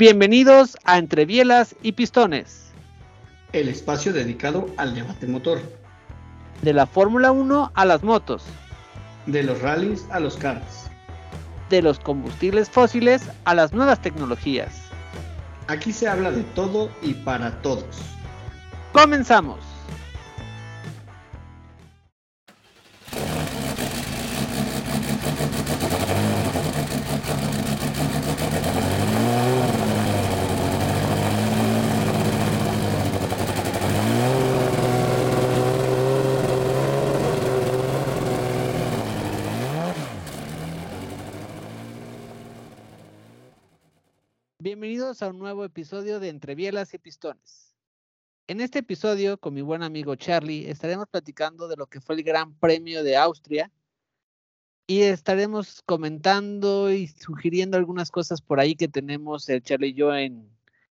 Bienvenidos a Entre Bielas y Pistones. El espacio dedicado al debate motor. De la Fórmula 1 a las motos. De los rallies a los carros. De los combustibles fósiles a las nuevas tecnologías. Aquí se habla de todo y para todos. Comenzamos. Bienvenidos a un nuevo episodio de Entre Bielas y Pistones. En este episodio, con mi buen amigo Charlie, estaremos platicando de lo que fue el Gran Premio de Austria y estaremos comentando y sugiriendo algunas cosas por ahí que tenemos el Charlie y yo en,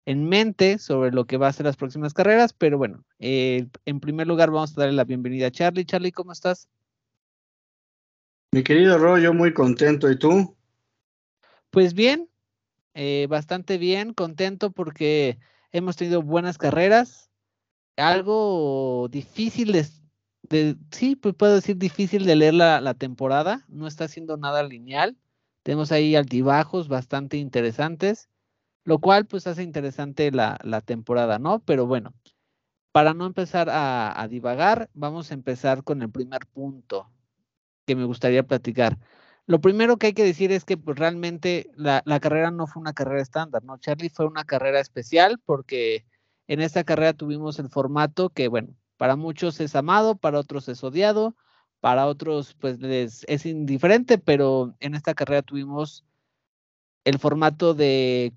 en mente sobre lo que va a ser las próximas carreras, pero bueno, eh, en primer lugar vamos a darle la bienvenida a Charlie. Charlie, ¿cómo estás? Mi querido Ro, yo muy contento, ¿y tú? Pues bien, eh, bastante bien, contento porque hemos tenido buenas carreras. Algo difícil de, sí, pues puedo decir difícil de leer la, temporada. No está siendo nada lineal. Tenemos ahí altibajos bastante interesantes, lo cual pues hace interesante la, temporada, ¿no? Pero bueno, para no empezar a, a divagar, vamos a empezar con el primer punto que me gustaría platicar. Lo primero que hay que decir es que pues, realmente la, carrera no fue una carrera estándar, ¿no? Charlie fue una carrera especial porque en esta carrera tuvimos el formato que, bueno, para muchos es amado, para otros es odiado, para otros pues es indiferente, pero en esta carrera tuvimos el formato de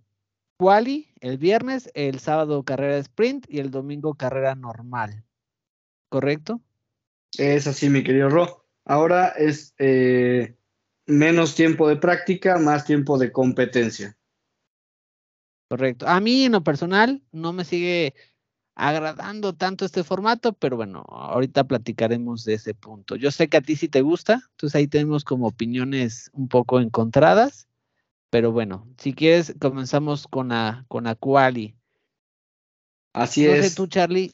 quali el viernes, el sábado carrera sprint y el domingo carrera normal. ¿Correcto? Es así, mi querido Ro. Ahora es eh, menos tiempo de práctica, más tiempo de competencia. Correcto. A mí en lo personal no me sigue agradando tanto este formato, pero bueno, ahorita platicaremos de ese punto. Yo sé que a ti sí te gusta, entonces ahí tenemos como opiniones un poco encontradas, pero bueno, si quieres comenzamos con la con la quali. Así es. No sé tú, Charlie,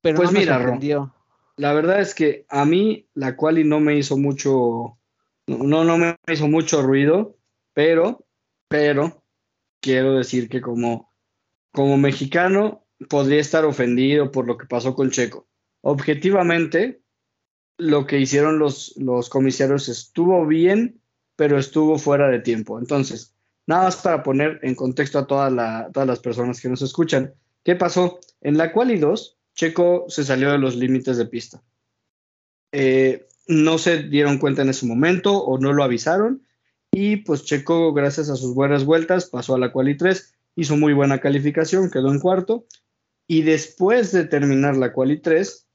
pero pues no me sorprendió. La verdad es que a mí la quali no me hizo mucho no, no me hizo mucho ruido, pero, pero, quiero decir que como, como mexicano podría estar ofendido por lo que pasó con Checo. Objetivamente, lo que hicieron los, los comisarios estuvo bien, pero estuvo fuera de tiempo. Entonces, nada más para poner en contexto a todas las personas que nos escuchan. ¿Qué pasó? En la quali 2, Checo se salió de los límites de pista. Eh, no se dieron cuenta en ese momento o no lo avisaron. Y pues Checo, gracias a sus buenas vueltas, pasó a la quali 3, hizo muy buena calificación, quedó en cuarto. Y después de terminar la quali 3,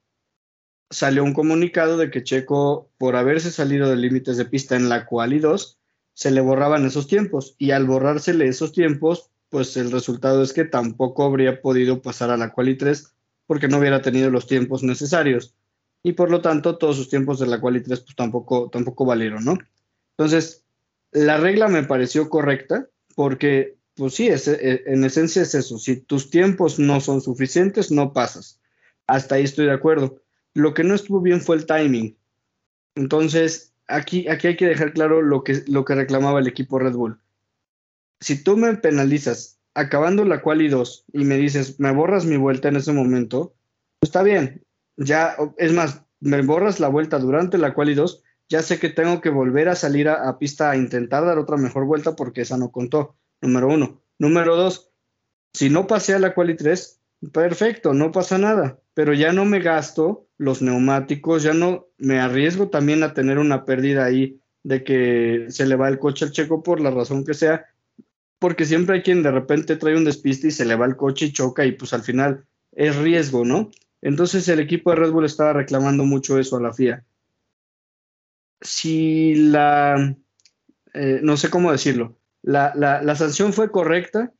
salió un comunicado de que Checo, por haberse salido de límites de pista en la quali 2, se le borraban esos tiempos. Y al borrársele esos tiempos, pues el resultado es que tampoco habría podido pasar a la quali 3 porque no hubiera tenido los tiempos necesarios y por lo tanto todos sus tiempos de la quali 3 pues tampoco, tampoco valieron, ¿no? Entonces, la regla me pareció correcta porque, pues sí, es, e, en esencia es eso, si tus tiempos no son suficientes, no pasas. Hasta ahí estoy de acuerdo. Lo que no estuvo bien fue el timing. Entonces, aquí, aquí hay que dejar claro lo que, lo que reclamaba el equipo Red Bull. Si tú me penalizas acabando la quali 2 y me dices, me borras mi vuelta en ese momento, pues está bien, ya, es más, me borras la vuelta durante la quali 2, ya sé que tengo que volver a salir a, pista a intentar dar otra mejor vuelta porque esa no contó, número uno. Número dos, si no pasé a la quali 3, perfecto, no pasa nada, pero ya no me gasto los neumáticos, ya no me arriesgo también a tener una pérdida ahí de que se le va el coche al checo por la razón que sea, porque siempre hay quien de repente trae un despiste y se le va el coche y choca y pues al final es riesgo, ¿no? Entonces el equipo de Red Bull estaba reclamando mucho eso a la FIA. Si la, eh, no sé cómo decirlo, la, la, sanción fue correcta,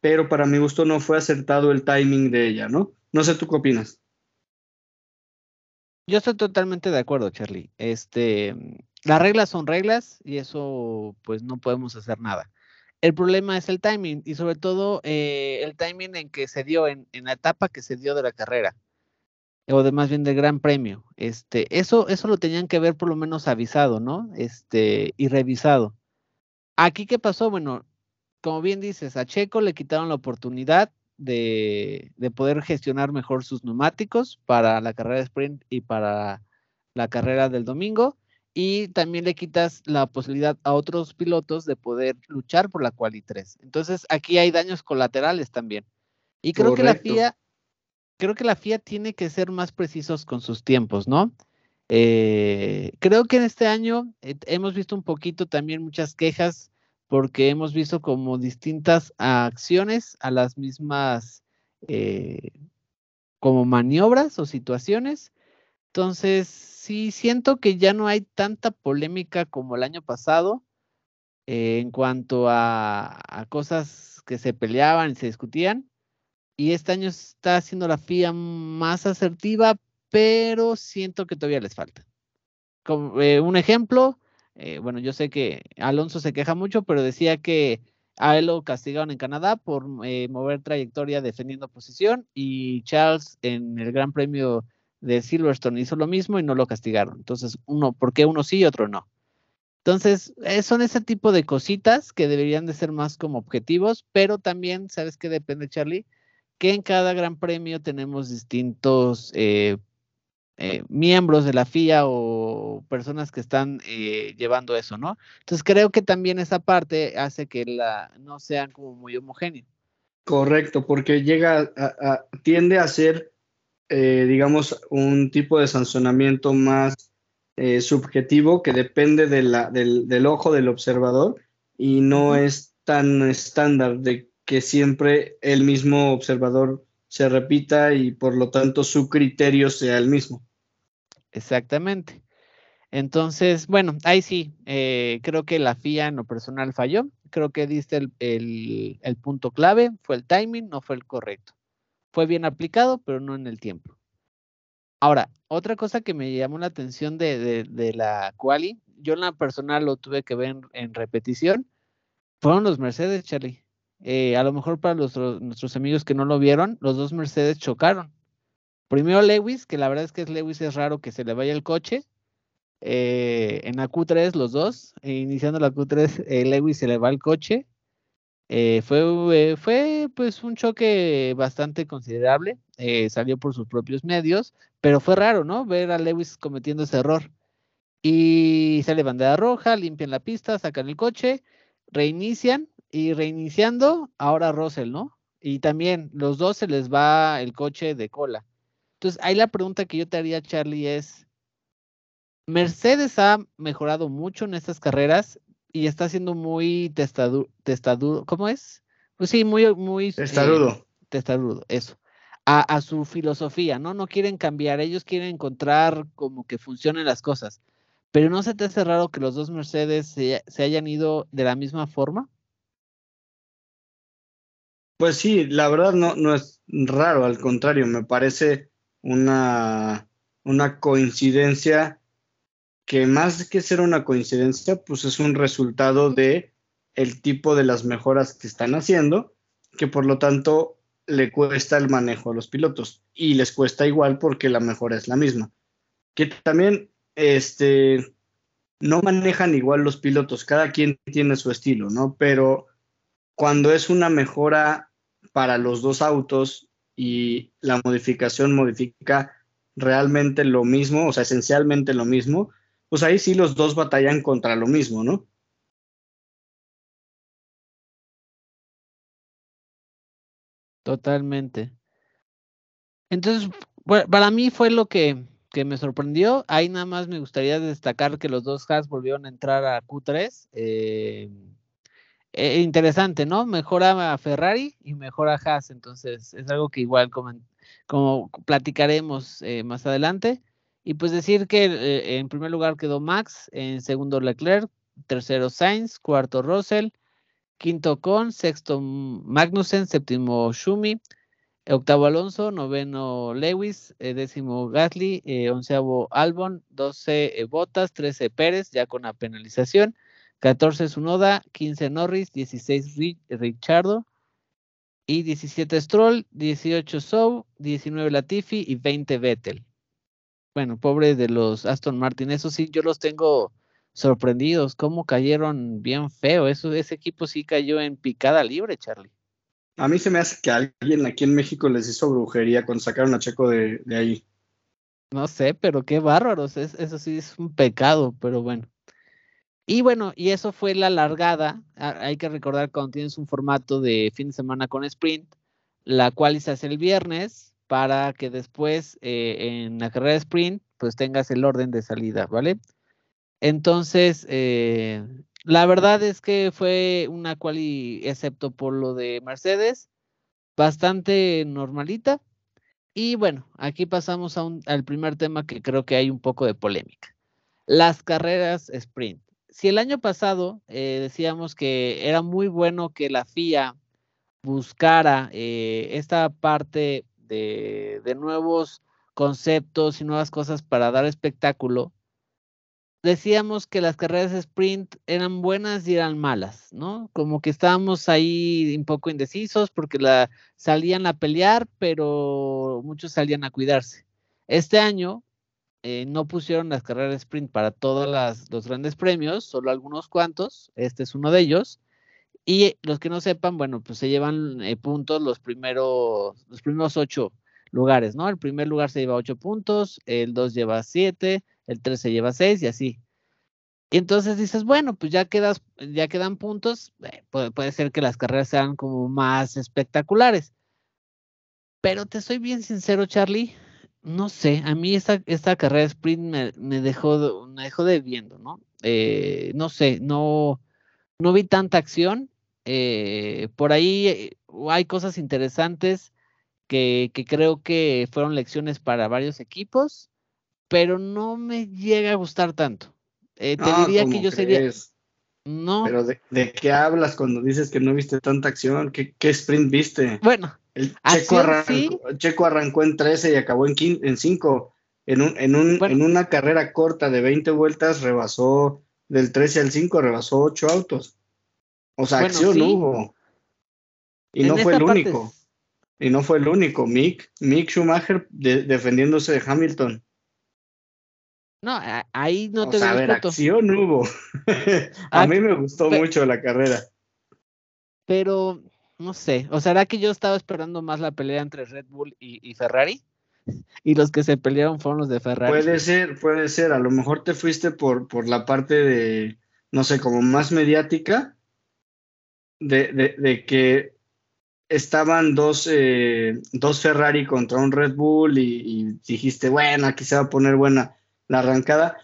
pero para mi gusto no fue acertado el timing de ella, ¿no? No sé tú qué opinas. Yo estoy totalmente de acuerdo, Charlie. Este, las reglas son reglas y eso pues no podemos hacer nada. El problema es el timing y sobre todo eh, el timing en que se dio, en, la etapa que se dio de la carrera, o de más bien del Gran Premio. Este, eso, eso lo tenían que ver por lo menos avisado, ¿no? Este, y revisado. Aquí, ¿qué pasó? Bueno, como bien dices, a Checo le quitaron la oportunidad de, de poder gestionar mejor sus neumáticos para la carrera de sprint y para la carrera del domingo y también le quitas la posibilidad a otros pilotos de poder luchar por la quali 3. Entonces, aquí hay daños colaterales también. Y creo que la FIA creo que la FIA tiene que ser más precisos con sus tiempos, ¿no? Eh, creo que en este año eh, hemos visto un poquito también muchas quejas porque hemos visto como distintas acciones a las mismas eh, como maniobras o situaciones. Entonces, sí siento que ya no hay tanta polémica como el año pasado en cuanto a, cosas que se peleaban y se discutían. Y este año está haciendo la FIA más asertiva, pero siento que todavía les falta. Como, eh, un ejemplo, eh, bueno, yo sé que Alonso se queja mucho, pero decía que a él lo castigaron en Canadá por mover trayectoria defendiendo posición y Charles en el Gran Premio de Silverstone hizo lo mismo y no lo castigaron. Entonces, uno, ¿por qué uno sí y otro no? Entonces, eh, son ese tipo de cositas que deberían de ser más como objetivos, pero también, ¿sabes qué depende, Charlie? Que en cada gran premio tenemos distintos eh, eh, miembros de la FIA o personas que están llevando eso, ¿no? Entonces, creo que también esa parte hace que la, no sean como muy homogéneos. Correcto, porque llega a, tiende a ser eh, digamos, un tipo de sancionamiento más eh, subjetivo que depende de la, del, ojo del observador y no es tan estándar de que siempre el mismo observador se repita y por lo tanto su criterio sea el mismo. Exactamente. Entonces, bueno, ahí sí, eh, creo que la FIA en lo personal falló. Creo que diste el, el punto clave, fue el timing, no fue el correcto fue bien aplicado, pero no en el tiempo. Ahora, otra cosa que me llamó la atención de, la quali, yo en la personal lo tuve que ver en, repetición, fueron los Mercedes, Charlie. Eh, a lo mejor para nuestros amigos que no lo vieron, los dos Mercedes chocaron. Primero Lewis, que la verdad es que es Lewis es raro que se le vaya el coche. Eh, en la Q3 los dos, e iniciando la Q3, eh, Lewis se le va el coche eh, fue, fue pues un choque bastante considerable, eh, salió por sus propios medios, pero fue raro, ¿no? Ver a Lewis cometiendo ese error. Y sale bandera roja, limpian la pista, sacan el coche, reinician y reiniciando, ahora Russell, ¿no? Y también los dos se les va el coche de cola. Entonces, ahí la pregunta que yo te haría, Charlie, es, Mercedes ha mejorado mucho en estas carreras y está siendo muy testadudo, ¿cómo es? Pues sí, muy, muy testarudo. Eh, testarudo, eso. A, su filosofía, ¿no? No quieren cambiar, ellos quieren encontrar como que funcionen las cosas. Pero ¿no se te hace raro que los dos Mercedes se, hayan ido de la misma forma? Pues sí, la verdad no, no es raro, al contrario, me parece una, una coincidencia que más que ser una coincidencia, pues es un resultado de el tipo de las mejoras que están haciendo, que por lo tanto le cuesta el manejo a los pilotos y les cuesta igual porque la mejora es la misma. Que también este no manejan igual los pilotos, cada quien tiene su estilo, ¿no? Pero cuando es una mejora para los dos autos y la modificación modifica realmente lo mismo, o sea, esencialmente lo mismo, pues ahí sí los dos batallan contra lo mismo, ¿no? Totalmente. Entonces, para mí fue lo que, me sorprendió. Ahí nada más me gustaría destacar que los dos Haas volvieron a entrar a Q3. Eh, eh, interesante, ¿no? Mejora a Ferrari y mejora a Haas. Entonces, es algo que igual como, platicaremos eh, más adelante. Y pues decir que eh, en primer lugar quedó Max, en segundo Leclerc, tercero Sainz, cuarto Russell, quinto Con, sexto Magnussen, séptimo Schumi, octavo Alonso, noveno Lewis, eh, décimo Gasly, eh, onceavo Albon, doce Botas, trece Pérez, ya con la penalización, 14 Sunoda, 15 Norris, 16 Richardo y 17 Stroll, 18 Sou, 19 Latifi y 20 Vettel. Bueno, pobre de los Aston Martin, eso sí, yo los tengo sorprendidos, cómo cayeron bien feo, eso, ese equipo sí cayó en picada libre, Charlie. A mí se me hace que alguien aquí en México les hizo brujería cuando sacaron a Checo de, de ahí. No sé, pero qué bárbaros, eso sí es un pecado, pero bueno. Y bueno, y eso fue la largada. Hay que recordar cuando tienes un formato de fin de semana con sprint, la cual se hace el viernes para que después eh, en la carrera sprint pues tengas el orden de salida, ¿vale? Entonces, eh, la verdad es que fue una quali, excepto por lo de Mercedes, bastante normalita. Y bueno, aquí pasamos al primer tema que creo que hay un poco de polémica. Las carreras sprint si el año pasado eh, decíamos que era muy bueno que la FIA buscara eh, esta parte de, nuevos conceptos y nuevas cosas para dar espectáculo, decíamos que las carreras sprint eran buenas y eran malas, ¿no? Como que estábamos ahí un poco indecisos porque la, salían a pelear, pero muchos salían a cuidarse. Este año eh, no pusieron las carreras sprint para todos los grandes premios, solo algunos cuantos, este es uno de ellos. Y los que no sepan, bueno, pues se llevan eh, puntos los primeros, los primeros ocho lugares, ¿no? El primer lugar se lleva ocho puntos, el dos lleva siete, el tres se lleva seis y así. Y entonces dices, bueno, pues ya quedas, ya quedan puntos, eh, puede, puede, ser que las carreras sean como más espectaculares. Pero te soy bien sincero, Charlie, no sé, a mí esta, esta carrera de sprint me, dejó, me dejó debiendo, ¿no? Eh, no sé, no, no vi tanta acción. Eh, por ahí eh, hay cosas interesantes que, creo que fueron lecciones para varios equipos, pero no me llega a gustar tanto. te diría que yo sería. No. Pero de, de, qué hablas cuando dices que no viste tanta acción? ¿Qué, qué sprint viste? Bueno, Checo arrancó, en 13 y acabó en, en 5. En, un, en, un, en una carrera corta de 20 vueltas rebasó del 13 al 5, rebasó 8 autos. O sea, acción hubo. Y no fue el único. Y no fue el único. Mick, Mick Schumacher defendiéndose de Hamilton. No, ahí no te o sea, a ver, acción hubo. a mí me gustó mucho la carrera. Pero no sé, o será que yo estaba esperando más la pelea entre Red Bull y, Ferrari y los que se pelearon fueron los de Ferrari. Puede ser, puede ser, a lo mejor te fuiste por, por la parte de, no sé, como más mediática, de, de, de que estaban dos, eh, dos Ferrari contra un Red Bull y, dijiste, bueno, aquí se va a poner buena la arrancada,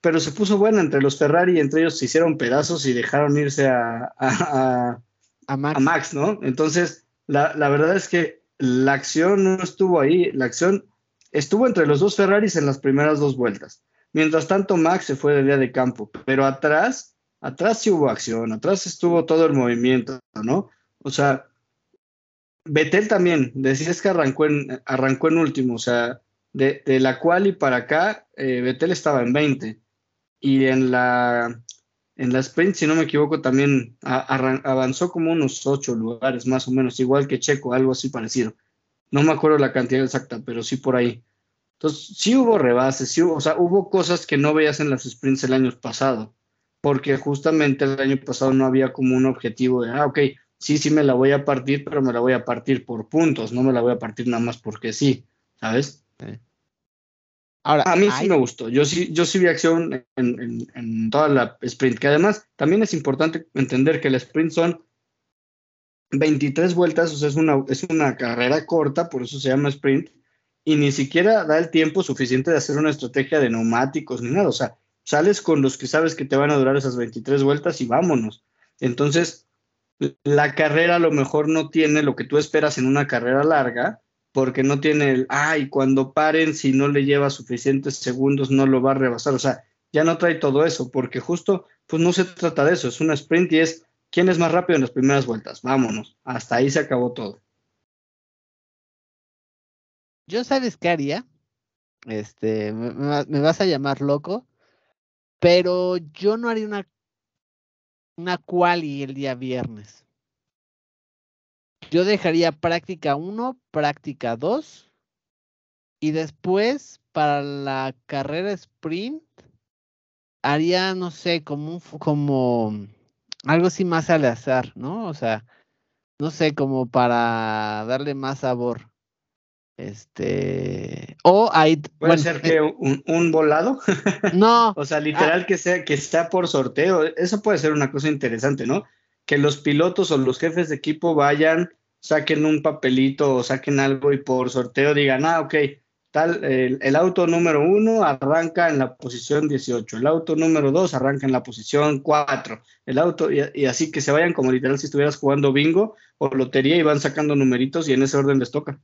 pero se puso buena entre los Ferrari entre ellos se hicieron pedazos y dejaron irse a Max. ¿no? Entonces, la, verdad es que la acción no estuvo ahí, la acción estuvo entre los dos Ferraris en las primeras dos vueltas. Mientras tanto, Max se fue de día de campo, pero atrás, atrás sí hubo acción, atrás estuvo todo el movimiento, ¿no? O sea, Betel también, decías que arrancó en, arrancó en último, o sea, de, la cual y para acá, eh, Betel estaba en 20. Y en la, en la sprint, si no me equivoco, también avanzó como unos ocho lugares, más o menos, igual que Checo, algo así parecido. No me acuerdo la cantidad exacta, pero sí por ahí. Entonces, sí hubo rebases, sí hubo, o sea, hubo cosas que no veías en las sprints el año pasado, porque justamente el año pasado no había como un objetivo de, ah, ok, sí, sí me la voy a partir, pero me la voy a partir por puntos, no me la voy a partir nada más porque sí, ¿sabes? A mí sí me gustó. Yo sí, yo sí vi acción en, toda la sprint, que además también es importante entender que el sprint son 23 vueltas, o sea, es una, es una carrera corta, por eso se llama sprint, y ni siquiera da el tiempo suficiente de hacer una estrategia de neumáticos ni nada. O sea, sales con los que sabes que te van a durar esas 23 vueltas y vámonos. Entonces, la carrera a lo mejor no tiene lo que tú esperas en una carrera larga, porque no tiene el, ay, cuando paren, si no le lleva suficientes segundos, no lo va a rebasar. O sea, ya no trae todo eso, porque justo, pues no se trata de eso, es una sprint y es quién es más rápido en las primeras vueltas. Vámonos, hasta ahí se acabó todo. Yo sabes qué haría, este, me, me vas a llamar loco, pero yo no haría una una quali el día viernes. Yo dejaría práctica 1, práctica 2 y después para la carrera sprint haría, no sé, como un, como algo así más al azar, ¿no? O sea, no sé, como para darle más sabor. Este, o hay. Puede ser que eh un, volado. No. o sea, literal ah. que sea que sea por sorteo. Eso puede ser una cosa interesante, ¿no? Que los pilotos o los jefes de equipo vayan, saquen un papelito o saquen algo y por sorteo digan, ah, ok, tal, el, auto número uno arranca en la posición 18, el auto número dos arranca en la posición 4, el auto, y, y así que se vayan como literal si estuvieras jugando bingo o lotería y van sacando numeritos y en ese orden les toca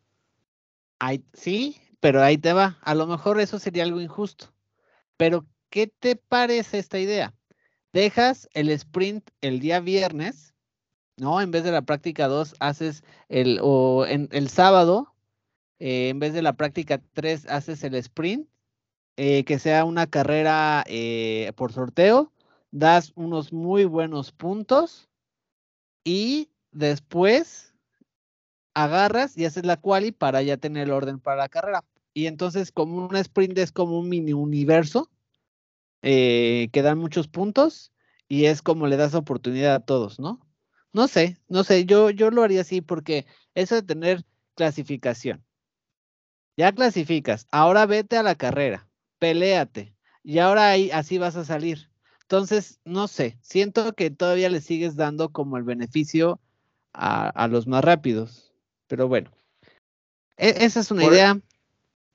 sí, pero ahí te va. A lo mejor eso sería algo injusto. Pero, ¿qué te parece esta idea? Dejas el sprint el día viernes, ¿no? En vez de la práctica 2, haces el, o en, el sábado, eh, en vez de la práctica 3, haces el sprint, eh, que sea una carrera eh, por sorteo, das unos muy buenos puntos y después agarras y haces la quali para ya tener el orden para la carrera. Y entonces como un sprint es como un mini universo que dan muchos puntos y es como le das oportunidad a todos, ¿no? No sé, no sé, yo, yo lo haría así porque eso de tener clasificación. Ya clasificas, ahora vete a la carrera, peleate y ahora ahí así vas a salir. Entonces, no sé, siento que todavía le sigues dando como el beneficio a, a los más rápidos. Pero bueno, e, esa es una idea.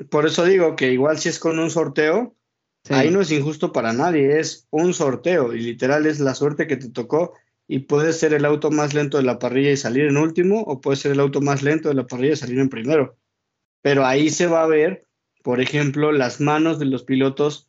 Por eso digo que igual si es con un sorteo, ahí no es injusto para nadie, es un sorteo y literal es la suerte que te tocó y puede ser el auto más lento de la parrilla y salir en último o puede ser el auto más lento de la parrilla y salir en primero. Pero ahí se va a ver, por ejemplo, las manos de los pilotos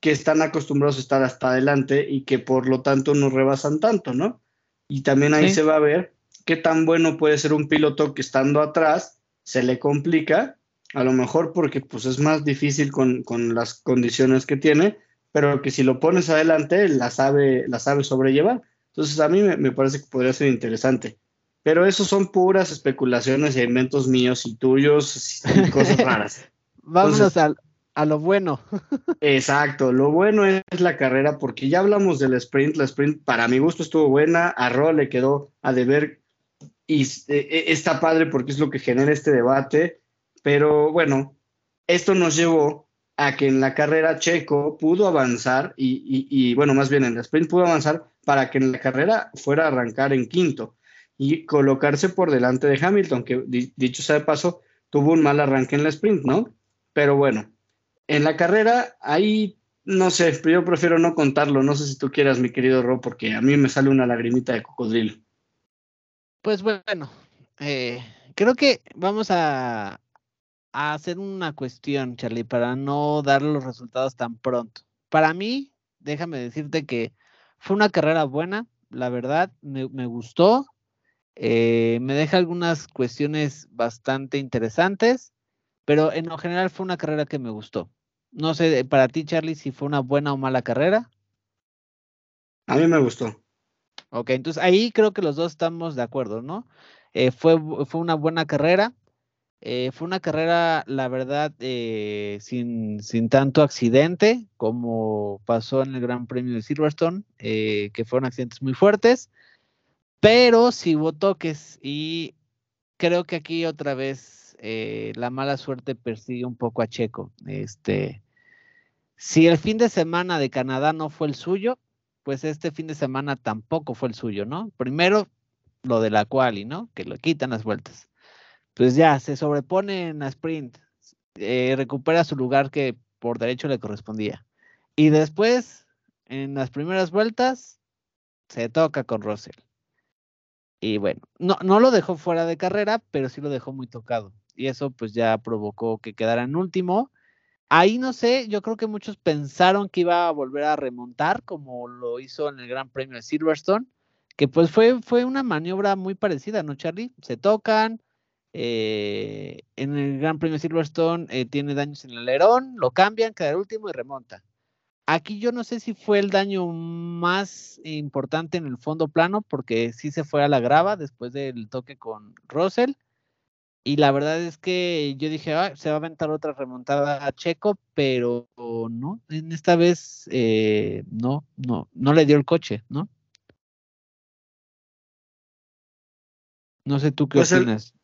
que están acostumbrados a estar hasta adelante y que por lo tanto no rebasan tanto, ¿no? Y también ahí se va a ver qué tan bueno puede ser un piloto que estando atrás se le complica, a lo mejor porque pues es más difícil con, las condiciones que tiene, pero que si lo pones adelante la sabe, la sabe sobrellevar. Entonces a mí me, parece que podría ser interesante. Pero eso son puras especulaciones e inventos míos y tuyos y cosas raras. Vámonos a lo bueno. exacto, lo bueno es la carrera porque ya hablamos del sprint, la sprint para mi gusto estuvo buena, a Ro le quedó a deber y eh, está padre porque es lo que genera este debate, pero bueno, esto nos llevó a que en la carrera Checo pudo avanzar y, bueno, más bien en la sprint pudo avanzar para que en la carrera fuera a arrancar en quinto y colocarse por delante de Hamilton, que dicho sea de paso, tuvo un mal arranque en la sprint, ¿no? Pero bueno, en la carrera ahí, no sé, yo prefiero no contarlo, no sé si tú quieras, mi querido Ro, porque a mí me sale una lagrimita de cocodrilo. Pues bueno, eh, creo que vamos a, hacer una cuestión, Charlie, para no dar los resultados tan pronto. Para mí, déjame decirte que fue una carrera buena, la verdad, me, gustó. Eh, me deja algunas cuestiones bastante interesantes, pero en lo general fue una carrera que me gustó. No sé, para ti, Charlie, si fue una buena o mala carrera. A mí me gustó. Ok, entonces ahí creo que los dos estamos de acuerdo, ¿no? Eh, fue, fue una buena carrera. Eh, fue una carrera, la verdad, eh, sin, sin, tanto accidente como pasó en el Gran Premio de Silverstone, que fueron accidentes muy fuertes, pero sí hubo toques y creo que aquí otra vez la mala suerte persigue un poco a Checo. Este, si el fin de semana de Canadá no fue el suyo, pues este fin de semana tampoco fue el suyo, ¿no? Primero lo de la quali, ¿no? Que lo quitan las vueltas. Pues ya, se sobrepone en la sprint, eh, recupera su lugar que por derecho le correspondía. Y después, en las primeras vueltas, se toca con Russell. Y bueno, no, no lo dejó fuera de carrera, pero sí lo dejó muy tocado. Y eso pues ya provocó que quedara en último Ahí no sé, yo creo que muchos pensaron que iba a volver a remontar como lo hizo en el Gran Premio de Silverstone, que pues fue, fue una maniobra muy parecida, ¿no, Charlie? Se tocan, eh, en el Gran Premio Silverstone eh, tiene daños en el alerón, lo cambian, queda el último y remonta. Aquí yo no sé si fue el daño más importante en el fondo plano, porque sí se fue a la grava después del toque con Russell. Y la verdad es que yo dije, se va a aventar otra remontada a Checo, pero no, en esta vez eh, no, no, no le dio el coche, ¿no? No sé tú qué pues opinas.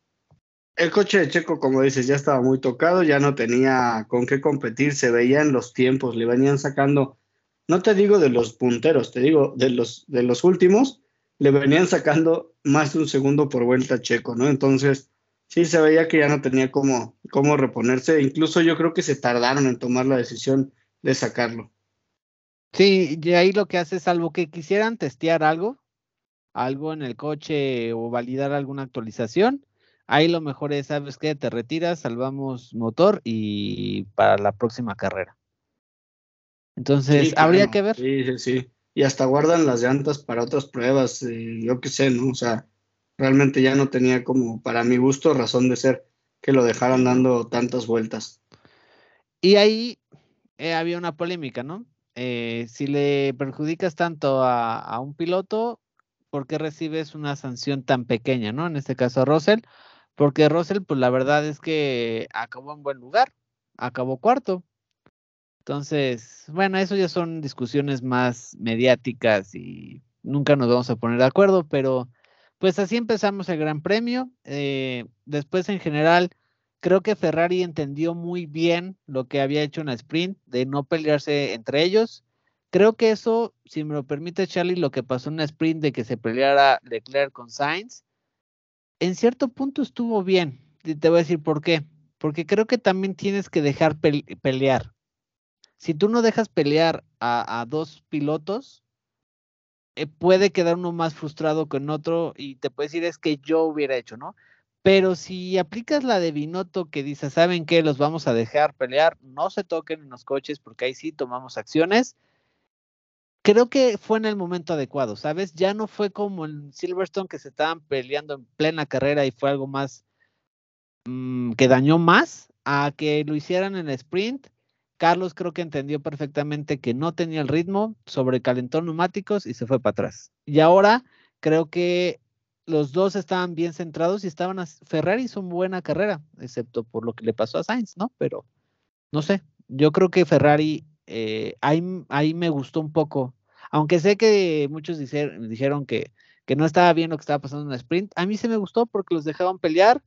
El, coche de Checo, como dices, ya estaba muy tocado, ya no tenía con qué competir, se veían los tiempos, le venían sacando, no te digo de los punteros, te digo de los, de los últimos, le venían sacando más de un segundo por vuelta a Checo, ¿no? Entonces, sí se veía que ya no tenía cómo, cómo reponerse, incluso yo creo que se tardaron en tomar la decisión de sacarlo. Sí, y ahí lo que hace, salvo que quisieran testear algo, algo en el coche o validar alguna actualización, ahí lo mejor es, ¿sabes qué? Te retiras, salvamos motor y para la próxima carrera. Entonces, habría que ver. Sí, sí, sí. Y hasta guardan las llantas para otras pruebas, eh, yo qué sé, ¿no? O sea, realmente ya no tenía como, para mi gusto, razón de ser que lo dejaran dando tantas vueltas. Y ahí eh, había una polémica, ¿no? Eh, si le perjudicas tanto a, a, un piloto, por qué recibes una sanción tan pequeña, ¿no? En este caso Russell, porque Russell, pues la verdad es que acabó en buen lugar, acabó cuarto. Entonces, bueno, eso ya son discusiones más mediáticas y nunca nos vamos a poner de acuerdo, pero pues así empezamos el Gran Premio. Eh, después, en general, creo que Ferrari entendió muy bien lo que había hecho en la sprint, de no pelearse entre ellos. Creo que eso, si me lo permite Charlie, lo que pasó en la sprint de que se peleara Leclerc con Sainz, en cierto punto estuvo bien. te voy a decir por qué. Porque creo que también tienes que dejar pelear. Si tú no dejas pelear a, dos pilotos, eh, puede quedar uno más frustrado que en otro y te puede decir es que yo hubiera hecho, ¿no? Pero si aplicas la de Binotto que dice, ¿saben qué? Los vamos a dejar pelear, no se toquen en los coches porque ahí sí tomamos acciones creo que fue en el momento adecuado, ¿sabes? Ya no fue como en Silverstone que se estaban peleando en plena carrera y fue algo más mm, que dañó más a que lo hicieran en el sprint. Carlos creo que entendió perfectamente que no tenía el ritmo, sobrecalentó neumáticos y se fue para atrás. Y ahora creo que los dos estaban bien centrados y estaban a, Ferrari hizo una buena carrera, excepto por lo que le pasó a Sainz, ¿no? Pero no sé, yo creo que Ferrari eh, ahí, ahí, me gustó un poco. Aunque sé que muchos dijeron, que, no estaba bien lo que estaba pasando en el sprint, a mí se me gustó porque los dejaban pelear.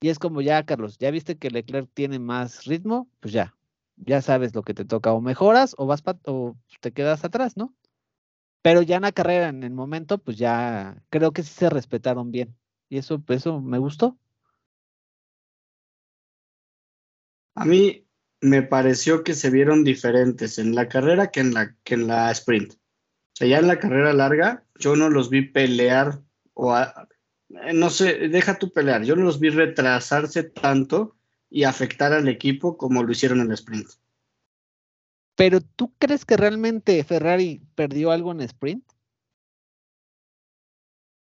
Y es como ya, Carlos, ya viste que Leclerc tiene más ritmo, pues ya, ya sabes lo que te toca, o mejoras o vas o te quedas atrás, ¿no? Pero ya en la carrera, en el momento, pues ya creo que sí se respetaron bien. Y eso, eso me gustó. A mí, me pareció que se vieron diferentes en la carrera que en la, que en la sprint. O sea, ya en la carrera larga, yo no los vi pelear o no sé, deja tu pelear, yo no los vi retrasarse tanto y afectar al equipo como lo hicieron en la sprint. Pero ¿tú crees que realmente Ferrari perdió algo en sprint?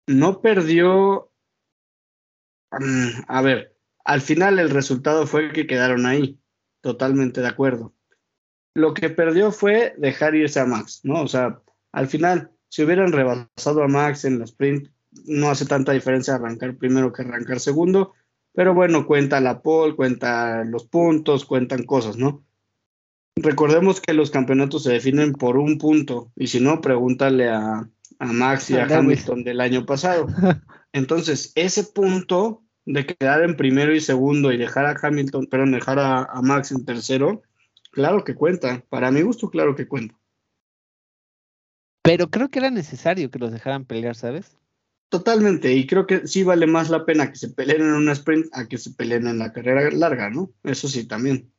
No perdió. Mm, a ver, al final el resultado fue que quedaron ahí. Totalmente de acuerdo. Lo que perdió fue dejar irse a Max, ¿no? O sea, al final, si hubieran rebasado a Max en la sprint, no hace tanta diferencia arrancar primero que arrancar segundo, pero bueno, cuenta la pole, cuenta los puntos, cuentan cosas, ¿no? Recordemos que los campeonatos se definen por un punto, y si no, pregúntale a, a Max y a Hamilton del año pasado. Entonces, ese punto de quedar en primero y segundo y dejar a Hamilton, pero dejar a, Max en tercero, claro que cuenta. Para mi gusto, claro que cuenta. Pero creo que era necesario que los dejaran pelear, ¿sabes? Totalmente, y creo que sí vale más la pena que se peleen en una sprint a que se peleen en la carrera larga, ¿no? Eso sí, también.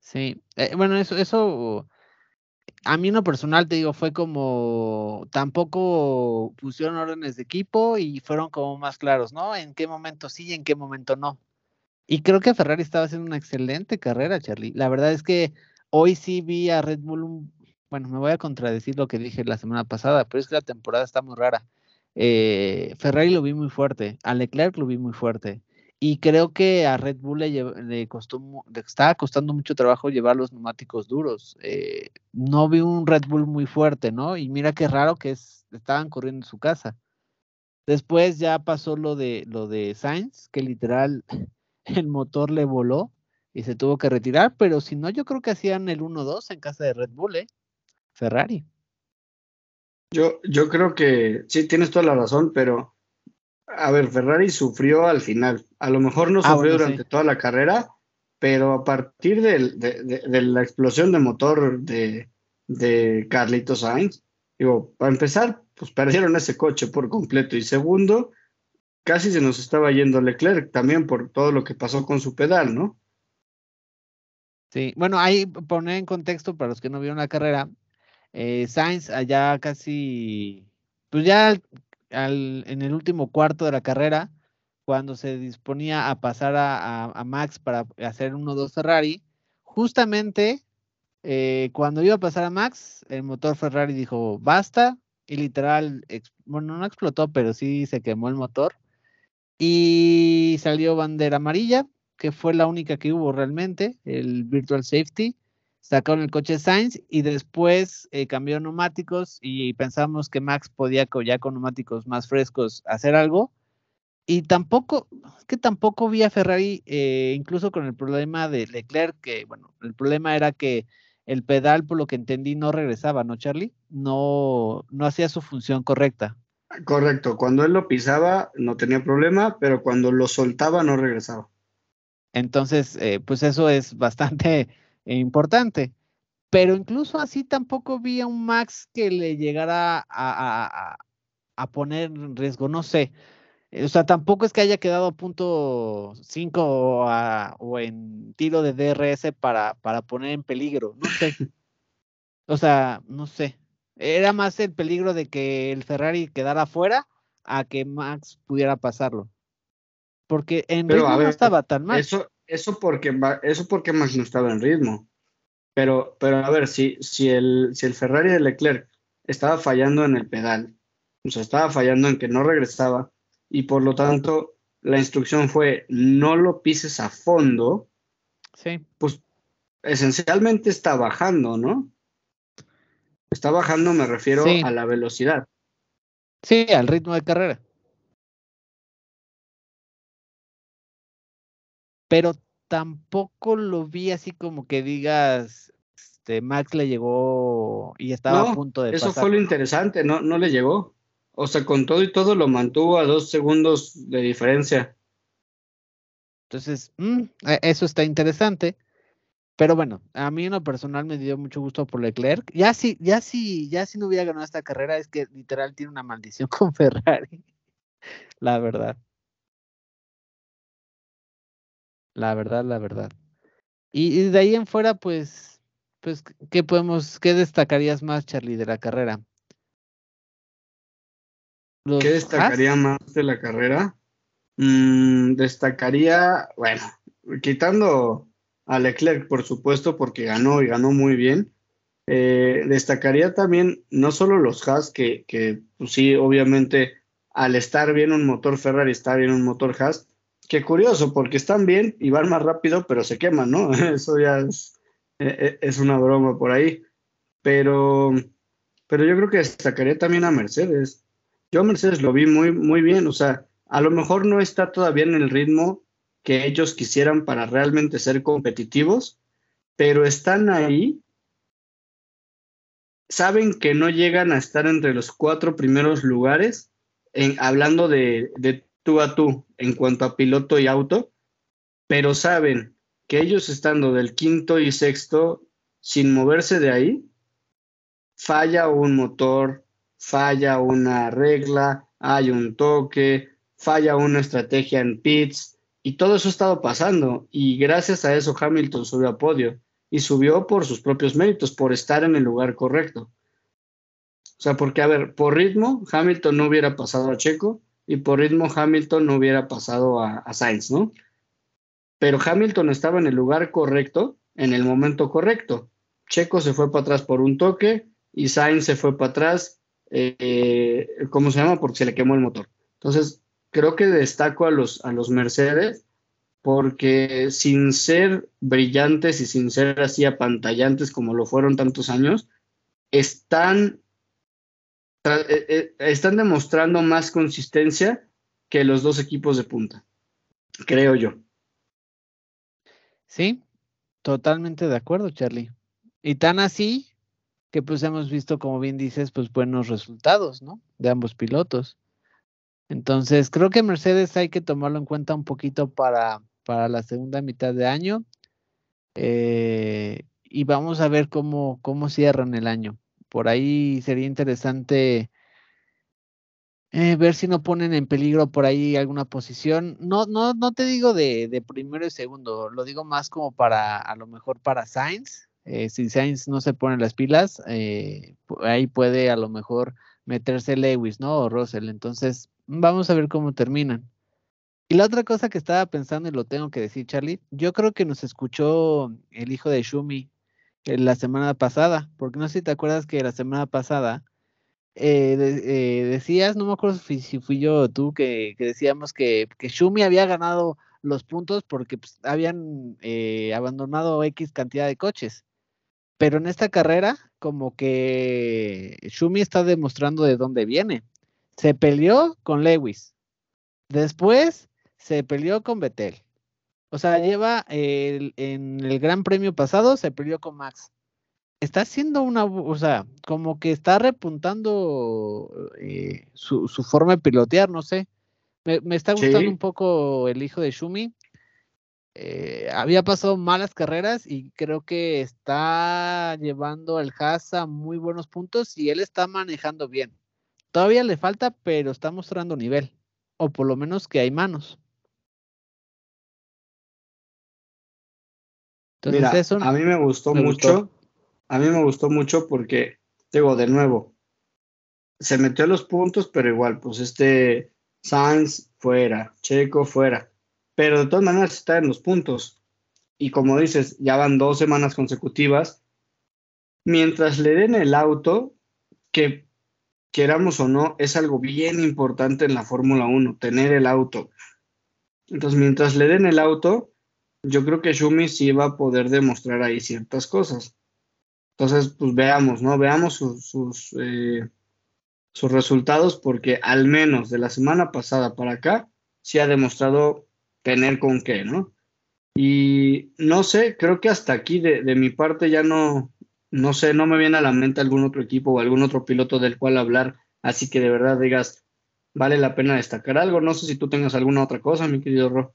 Sí, eh, bueno, eso, eso a mí en lo personal, te digo, fue como tampoco pusieron órdenes de equipo y fueron como más claros, ¿no? En qué momento sí y en qué momento no. Y creo que Ferrari estaba haciendo una excelente carrera, Charlie. La verdad es que hoy sí vi a Red Bull, bueno, me voy a contradecir lo que dije la semana pasada, pero es que la temporada está muy rara. Eh, Ferrari lo vi muy fuerte, a Leclerc lo vi muy fuerte. Y creo que a Red Bull le, costó, le estaba costando mucho trabajo llevar los neumáticos duros. Eh, no vi un Red Bull muy fuerte, ¿no? Y mira qué raro que es, estaban corriendo en su casa. Después ya pasó lo de lo de Sainz, que literal el motor le voló y se tuvo que retirar, pero si no, yo creo que hacían el 1-2 en casa de Red Bull, ¿eh? Ferrari. Yo, yo creo que sí, tienes toda la razón, pero a ver, Ferrari sufrió al final. A lo mejor no ah, sufrió durante toda la carrera, pero a partir de, la explosión de motor de, de Carlitos Sainz, digo, para empezar, pues perdieron ese coche por completo. Y segundo, casi se nos estaba yendo Leclerc también por todo lo que pasó con su pedal, ¿no? Sí, bueno, ahí poner en contexto para los que no vieron la carrera, eh, Sainz allá casi, pues ya en el último cuarto de la carrera, cuando se disponía a pasar a, Max para hacer 1-2 Ferrari, justamente eh, cuando iba a pasar a Max, el motor Ferrari dijo basta y literal, bueno, no explotó, pero sí se quemó el motor y salió bandera amarilla, que fue la única que hubo realmente, el Virtual Safety sacaron el coche Sainz y después eh, cambió neumáticos y pensamos que Max podía ya con neumáticos más frescos hacer algo. Y tampoco, es que tampoco vi a Ferrari, eh, incluso con el problema de Leclerc, que bueno, el problema era que el pedal, por lo que entendí, no regresaba, ¿no, Charlie? No, no hacía su función correcta. Correcto, cuando él lo pisaba no tenía problema, pero cuando lo soltaba no regresaba. Entonces, eh, pues eso es bastante importante. Pero incluso así tampoco vi a un Max que le llegara a, poner en riesgo, no sé. O sea, tampoco es que haya quedado a punto 5 o, en tiro de DRS para, para poner en peligro, no sé. O sea, no sé. Era más el peligro de que el Ferrari quedara fuera a que Max pudiera pasarlo. Porque en ritmo no estaba tan mal. Eso, eso porque, eso porque Max no estaba en ritmo. Pero, pero a ver, si, si, el, si el Ferrari de Leclerc estaba fallando en el pedal, o sea, estaba fallando en que no regresaba, y por lo tanto la instrucción fue no lo pises a fondo, sí. pues esencialmente está bajando, ¿no? Está bajando, me refiero a la velocidad. Sí, al ritmo de carrera. Pero tampoco lo vi así como que digas, este, Max le llegó y estaba a punto de eso fue lo interesante, no, no le llegó. O sea, con todo y todo lo mantuvo a dos segundos de diferencia. Entonces, mm, e, eso está interesante. Pero bueno, a mí en lo personal me dio mucho gusto por Leclerc. Ya si, ya si, ya si no hubiera ganado esta carrera, es que literal tiene una maldición con Ferrari. La verdad. La verdad, la verdad. Y, de ahí en fuera, pues, pues, ¿qué podemos, qué destacarías más, Charlie, de la carrera? ¿Qué destacaría más de la carrera? Mm, destacaría, bueno, quitando a Leclerc, por supuesto, porque ganó y ganó muy bien. Eh, destacaría también no solo los Haas, que, que pues sí, obviamente, al estar bien un motor Ferrari, está bien un motor Haas, Qué curioso, porque están bien y van más rápido, pero se queman, ¿no? Eso ya es, e, e, es una broma por ahí. Pero, pero yo creo que destacaría también a Mercedes. Yo a Mercedes lo vi muy, muy bien, o sea, a lo mejor no está todavía en el ritmo que ellos quisieran para realmente ser competitivos, pero están ahí. Saben que no llegan a estar entre los cuatro primeros lugares, en, hablando de tú a tú en cuanto a piloto y auto, pero saben que ellos estando del quinto y sexto sin moverse de ahí, falla un motor, falla una regla, hay un toque, falla una estrategia en pits y todo eso ha estado pasando y gracias a eso Hamilton subió a podio y subió por sus propios méritos, por estar en el lugar correcto. O sea, porque a ver, por ritmo, Hamilton no hubiera pasado a Checo, y por ritmo Hamilton no hubiera pasado a, Sainz, ¿no? Pero Hamilton estaba en el lugar correcto, en el momento correcto. Checo se fue para atrás por un toque y Sainz se fue para atrás, eh, ¿cómo se llama? Porque se le quemó el motor. Entonces, creo que destaco a los, a los Mercedes porque sin ser brillantes y sin ser así apantallantes como lo fueron tantos años, están, están demostrando más consistencia que los dos equipos de punta, creo yo. Sí, totalmente de acuerdo, Charlie. Y tan así que pues hemos visto, como bien dices, pues buenos resultados, ¿no? De ambos pilotos. Entonces, creo que Mercedes hay que tomarlo en cuenta un poquito para, para la segunda mitad de año. Eh, y vamos a ver cómo, cómo cierran el año. Por ahí sería interesante eh, ver si no ponen en peligro por ahí alguna posición. No, no, no te digo de, de primero y segundo, lo digo más como para, a lo mejor para Sainz. Eh, si Sainz no se pone las pilas, ahí puede a lo mejor meterse Lewis, ¿no? O Russell. Entonces, vamos a ver cómo terminan. Y la otra cosa que estaba pensando, y lo tengo que decir, Charlie, yo creo que nos escuchó el hijo de Shumi eh, la semana pasada, porque no sé si te acuerdas que la semana pasada eh, eh, decías, no me acuerdo si, fui yo o tú, que, decíamos que, que, Shumi había ganado los puntos porque pues, habían abandonado X cantidad de coches. Pero en esta carrera, como que Shumi está demostrando de dónde viene. Se peleó con Lewis. Después se peleó con Betel. O sea, lleva el, en el Gran Premio pasado, se peleó con Max. Está haciendo una, o sea, como que está repuntando eh, su, forma de pilotear, no sé. Me, está gustando un poco el hijo de Shumi. Eh, había pasado malas carreras y creo que está llevando al Haas a muy buenos puntos y él está manejando bien. Todavía le falta, pero está mostrando nivel. O por lo menos que hay manos. Entonces, Mira, a mí me gustó mucho. A mí me gustó mucho porque, digo, de nuevo, se metió a los puntos, pero igual, pues este Sainz fuera, Checo fuera. Pero de todas maneras está en los puntos. Y como dices, ya van dos semanas consecutivas. Mientras le den el auto, que queramos o no, es algo bien importante en la Fórmula 1, tener el auto. Entonces, mientras le den el auto, yo creo que Shumi sí va a poder demostrar ahí ciertas cosas. Entonces, pues veamos, ¿no? Veamos sus, sus, eh, sus resultados porque al menos de la semana pasada para acá, sí ha demostrado tener con qué, ¿no? Y no sé, creo que hasta aquí de, de mi parte ya no, no sé, no me viene a la mente algún otro equipo o algún otro piloto del cual hablar, así que de verdad digas, vale la pena destacar algo. No sé si tú tengas alguna otra cosa, mi querido Ro.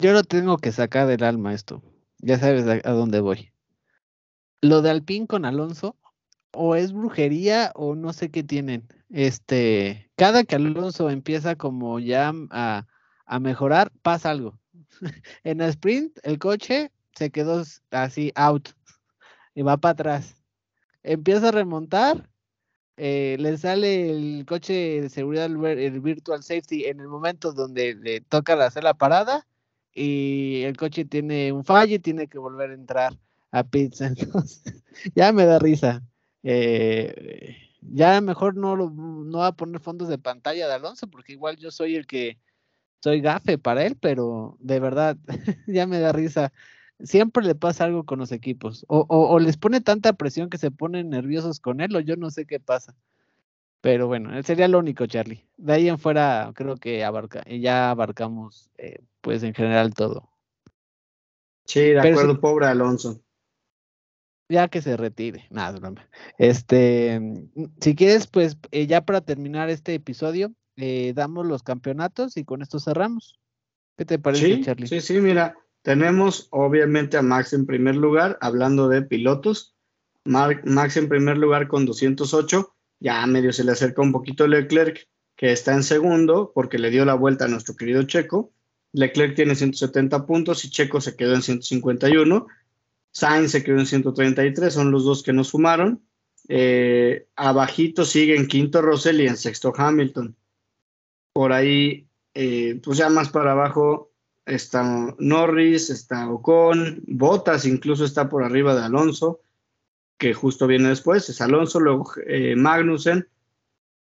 Yo lo tengo que sacar del alma esto. Ya sabes a, dónde voy. Lo de Alpín con Alonso, o es brujería o no sé qué tienen. Este, cada que Alonso empieza como ya a, a mejorar, pasa algo. en el sprint, el coche se quedó así out y va para atrás. Empieza a remontar, eh, le sale el coche de seguridad, el virtual safety, en el momento donde le toca hacer la parada y el coche tiene un fallo y tiene que volver a entrar a pits. ya me da risa. Eh, ya mejor no, lo, no va a poner fondos de pantalla de Alonso porque igual yo soy el que soy gafe para él, pero de verdad ya me da risa siempre le pasa algo con los equipos. O, les pone tanta presión que se ponen nerviosos con él, o yo no sé qué pasa. Pero bueno, él sería lo único, Charlie. De ahí en fuera, creo que abarca, ya abarcamos, eh, pues en general todo. Sí, de acuerdo, pobre Alonso. Ya que se retire. Nada, no, Este, si quieres, pues eh, ya para terminar este episodio, eh, damos los campeonatos y con esto cerramos. ¿Qué te parece, Charlie? Sí, sí, mira, tenemos obviamente a Max en primer lugar, hablando de pilotos. Max en primer lugar con 208, ya medio se le acerca un poquito Leclerc, que está en segundo porque le dio la vuelta a nuestro querido Checo. Leclerc tiene 170 puntos y Checo se quedó en 151. Sainz se quedó en 133, son los dos que nos sumaron. Eh, abajito sigue en quinto Russell y en sexto Hamilton. Por ahí, eh, pues ya más para abajo, está Norris, está Ocon, Bottas incluso está por arriba de Alonso, que justo viene después, es Alonso, luego eh, Magnussen,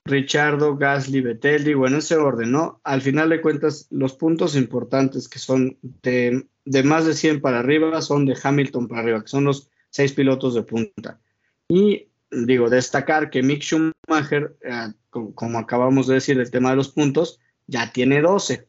Richardo, Gasly, Vettel, digo, en ese orden, ¿no? Al final de cuentas, los puntos importantes que son de, más de 100 para arriba son de Hamilton para arriba, que son los seis pilotos de punta. Y digo, destacar que Mick Schumacher, eh, como, acabamos de decir, el tema de los puntos, ya tiene 12.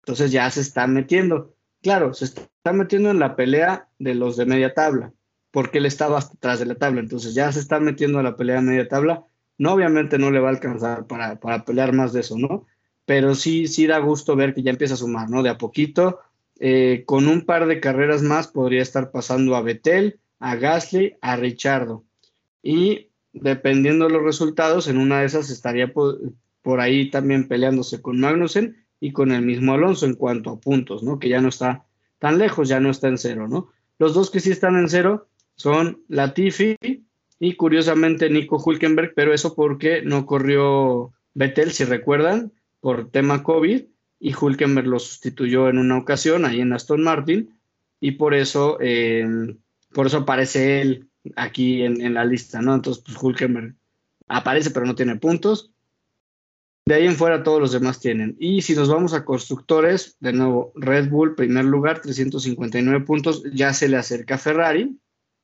Entonces ya se está metiendo. Claro, se está metiendo en la pelea de los de media tabla, porque él estaba atrás de la tabla. Entonces ya se está metiendo en la pelea de media tabla no, obviamente no le va a alcanzar para, pelear más de eso, ¿no? Pero sí, sí da gusto ver que ya empieza a sumar, ¿no? De a poquito, eh, con un par de carreras más podría estar pasando a Betel, a Gasly, a Richardo. Y dependiendo de los resultados, en una de esas estaría por ahí también peleándose con Magnussen y con el mismo Alonso en cuanto a puntos, ¿no? Que ya no está tan lejos, ya no está en cero, ¿no? Los dos que sí están en cero son Latifi y curiosamente Nico Hulkenberg, pero eso porque no corrió Vettel, si recuerdan, por tema COVID, y Hulkenberg lo sustituyó en una ocasión ahí en Aston Martin, y por eso, eh, por eso aparece él aquí en, la lista, ¿no? Entonces, pues Hulkenberg aparece, pero no tiene puntos. De ahí en fuera todos los demás tienen. Y si nos vamos a constructores, de nuevo, Red Bull, primer lugar, 359 puntos, ya se le acerca a Ferrari,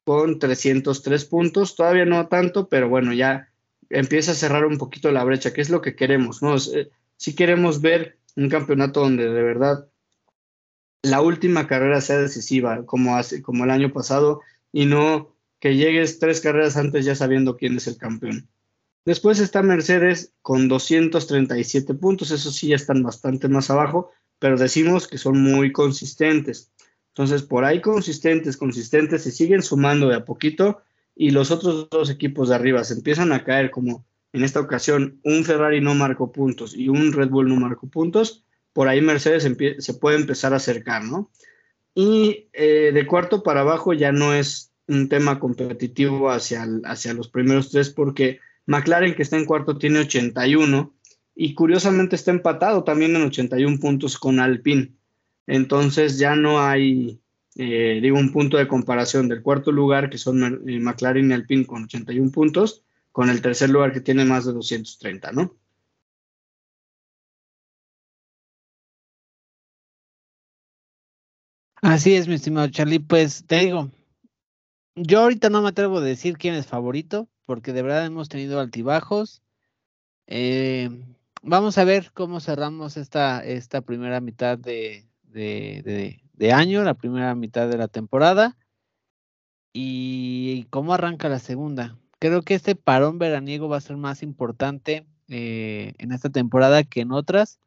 con 303 puntos, todavía no tanto, pero bueno, ya empieza a cerrar un poquito la brecha, que es lo que queremos, ¿no? Eh, si queremos ver un campeonato donde de verdad la última carrera sea decisiva, como, hace, como el año pasado, y no que llegues tres carreras antes ya sabiendo quién es el campeón. Después está Mercedes con 237 puntos, eso sí ya están bastante más abajo, pero decimos que son muy consistentes. Entonces, por ahí consistentes, consistentes, se siguen sumando de a poquito y los otros dos equipos de arriba se empiezan a caer como en esta ocasión un Ferrari no marcó puntos y un Red Bull no marcó puntos, por ahí Mercedes se puede empezar a acercar, ¿no? Y eh, de cuarto para abajo ya no es un tema competitivo hacia, hacia los primeros tres porque McLaren que está en cuarto tiene 81 y curiosamente está empatado también en 81 puntos con Alpine. Entonces ya no hay, eh, digo, un punto de comparación del cuarto lugar, que son eh, McLaren y Alpine con 81 puntos, con el tercer lugar que tiene más de 230, ¿no? Así es, mi estimado Charlie. Pues te digo, yo ahorita no me atrevo a decir quién es favorito, porque de verdad hemos tenido altibajos. Eh, vamos a ver cómo cerramos esta, esta primera mitad de, de, año, la primera mitad de la temporada. Y cómo arranca la segunda. Creo que este parón veraniego va a ser más importante eh, en esta temporada que en otras,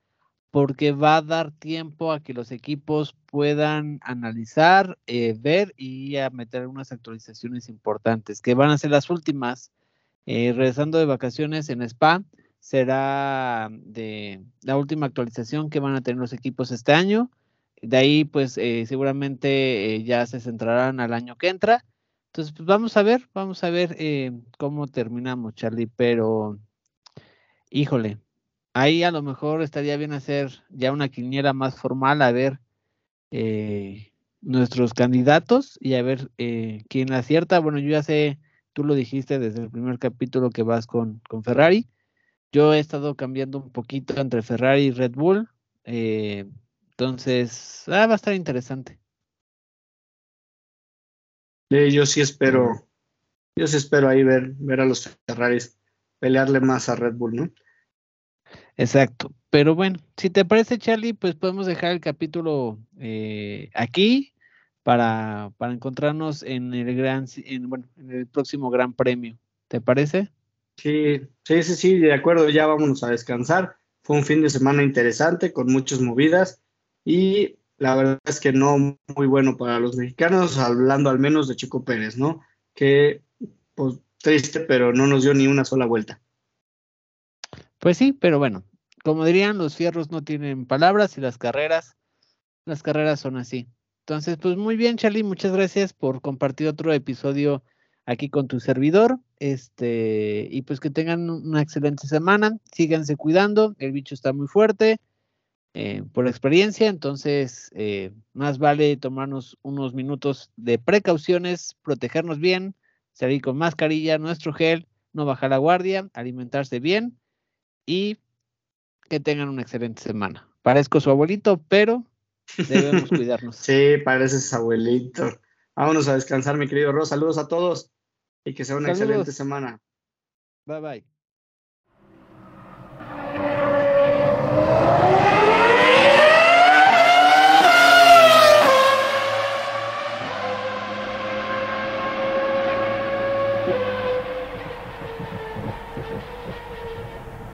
porque va a dar tiempo a que los equipos puedan analizar, eh, ver y a meter unas actualizaciones importantes, que van a ser las últimas. Eh, regresando de vacaciones en Spa, será de la última actualización que van a tener los equipos este año. De ahí, pues eh, seguramente eh, ya se centrarán al año que entra. Entonces, pues vamos a ver, vamos a ver eh, cómo terminamos, Charlie. Pero, híjole, ahí a lo mejor estaría bien hacer ya una quiniela más formal, a ver nuestros candidatos y a ver quién acierta. Bueno, yo ya sé, tú lo dijiste desde el primer capítulo que vas con, con Ferrari. Yo he estado cambiando un poquito entre Ferrari y Red Bull. Eh, entonces, ah, va a estar interesante. yo sí espero, yo sí espero ahí ver, ver a los Ferraris pelearle más a Red Bull, ¿no? Exacto. Pero bueno, si te parece, Charlie, pues podemos dejar el capítulo eh, aquí para, para, encontrarnos en el gran, en, bueno, en el próximo Gran Premio. ¿Te parece? Sí, sí, sí, sí, de acuerdo, ya vámonos a descansar. Fue un fin de semana interesante, con muchas movidas y la verdad es que no muy bueno para los mexicanos, hablando al menos de Chico Pérez, ¿no? Que, pues, triste, pero no nos dio ni una sola vuelta. Pues sí, pero bueno, como dirían, los fierros no tienen palabras y las carreras, las carreras son así. Entonces, pues muy bien, Charlie, muchas gracias por compartir otro episodio aquí con tu servidor. Este, y pues que tengan una excelente semana, síganse cuidando, el bicho está muy fuerte eh, por experiencia, entonces eh, más vale tomarnos unos minutos de precauciones, protegernos bien, salir con mascarilla, nuestro gel, no bajar la guardia, alimentarse bien y que tengan una excelente semana. Parezco su abuelito, pero debemos cuidarnos. Sí, pareces abuelito. Vámonos a descansar, mi querido Ros. Saludos a todos y que sea una Saludos. excelente semana. Bye bye.